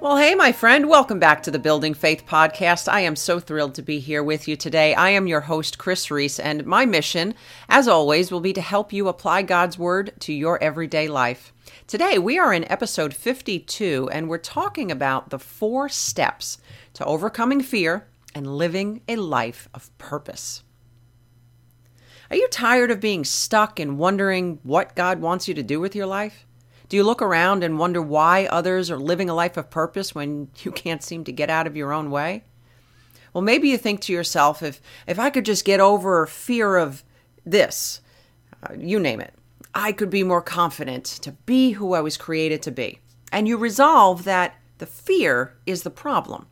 Well, hey, my friend, welcome back to the Building Faith podcast. I am so thrilled to be here with you today. I am your host, Kris Reece, and my mission, as always, will be to help you apply God's Word to your everyday life. Today, we are in episode 52, and we're talking about the four steps to overcoming fear and living a life of purpose. Are you tired of being stuck and wondering what God wants you to do with your life? Do you look around and wonder why others are living a life of purpose when you can't seem to get out of your own way? Well, maybe you think to yourself, if, if I could just get over fear of this, uh, you name it, I could be more confident to be who I was created to be. And you resolve that the fear is the problem.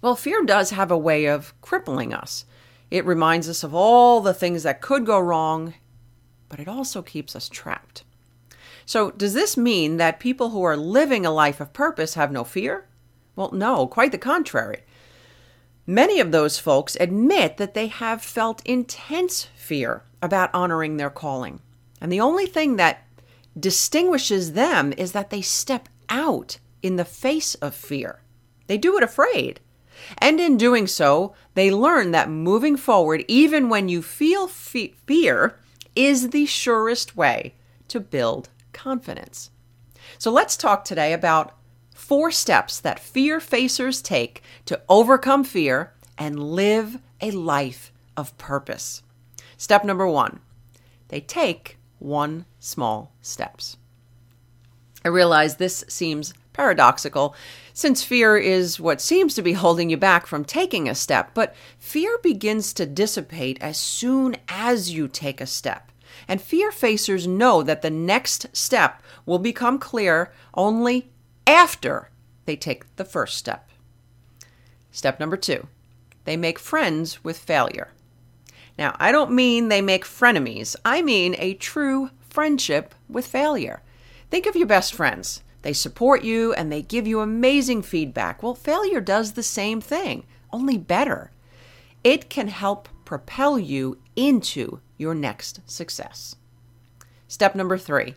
Well, fear does have a way of crippling us. It reminds us of all the things that could go wrong, but it also keeps us trapped. So, does this mean that people who are living a life of purpose have no fear? Well, no, quite the contrary. Many of those folks admit that they have felt intense fear about honoring their calling. And the only thing that distinguishes them is that they step out in the face of fear. They do it afraid. And in doing so, they learn that moving forward, even when you feel fe- fear, is the surest way to build confidence. So let's talk today about four steps that fear facers take to overcome fear and live a life of purpose. Step number one they take one small steps. I realize this seems paradoxical since fear is what seems to be holding you back from taking a step, but fear begins to dissipate as soon as you take a step. And fear facers know that the next step will become clear only after they take the first step. Step number two they make friends with failure. Now, I don't mean they make frenemies, I mean a true friendship with failure. Think of your best friends. They support you and they give you amazing feedback. Well, failure does the same thing, only better. It can help propel you into your next success. Step number three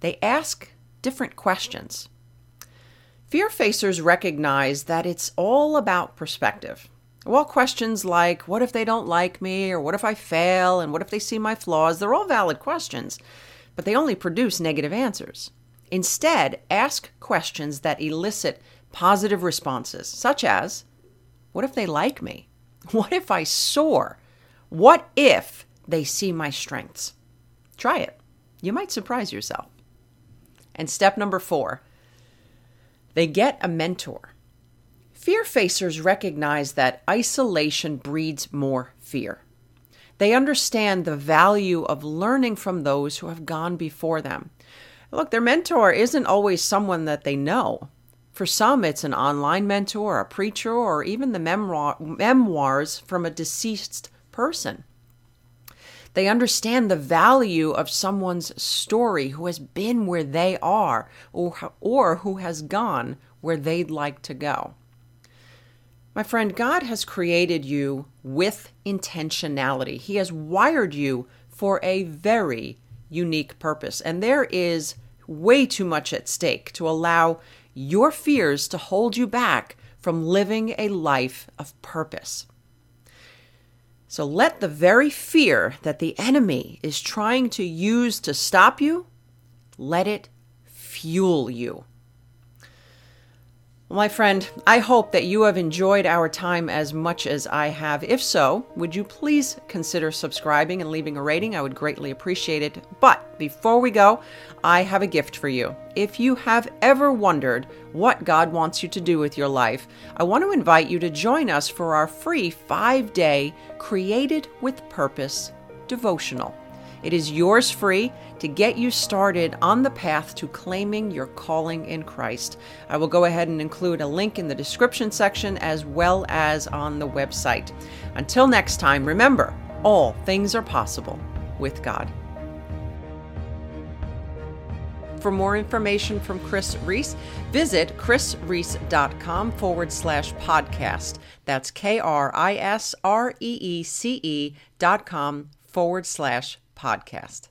they ask different questions. Fear facers recognize that it's all about perspective. While questions like, what if they don't like me, or what if I fail, and what if they see my flaws, they're all valid questions, but they only produce negative answers. Instead, ask questions that elicit positive responses, such as, what if they like me? What if I soar? What if they see my strengths? Try it. You might surprise yourself. And step number four they get a mentor. Fear facers recognize that isolation breeds more fear. They understand the value of learning from those who have gone before them. Look, their mentor isn't always someone that they know. For some, it's an online mentor, a preacher, or even the memoir, memoirs from a deceased person. They understand the value of someone's story who has been where they are or, or who has gone where they'd like to go. My friend, God has created you with intentionality. He has wired you for a very unique purpose. And there is way too much at stake to allow your fears to hold you back from living a life of purpose. So let the very fear that the enemy is trying to use to stop you, let it fuel you. My friend, I hope that you have enjoyed our time as much as I have. If so, would you please consider subscribing and leaving a rating? I would greatly appreciate it. But before we go, I have a gift for you. If you have ever wondered what God wants you to do with your life, I want to invite you to join us for our free five day Created with Purpose devotional. It is yours free to get you started on the path to claiming your calling in Christ. I will go ahead and include a link in the description section as well as on the website. Until next time, remember all things are possible with God. For more information from Kris Reece, visit krisreece.com forward slash podcast. That's K R I S R E E C E dot com forward slash podcast.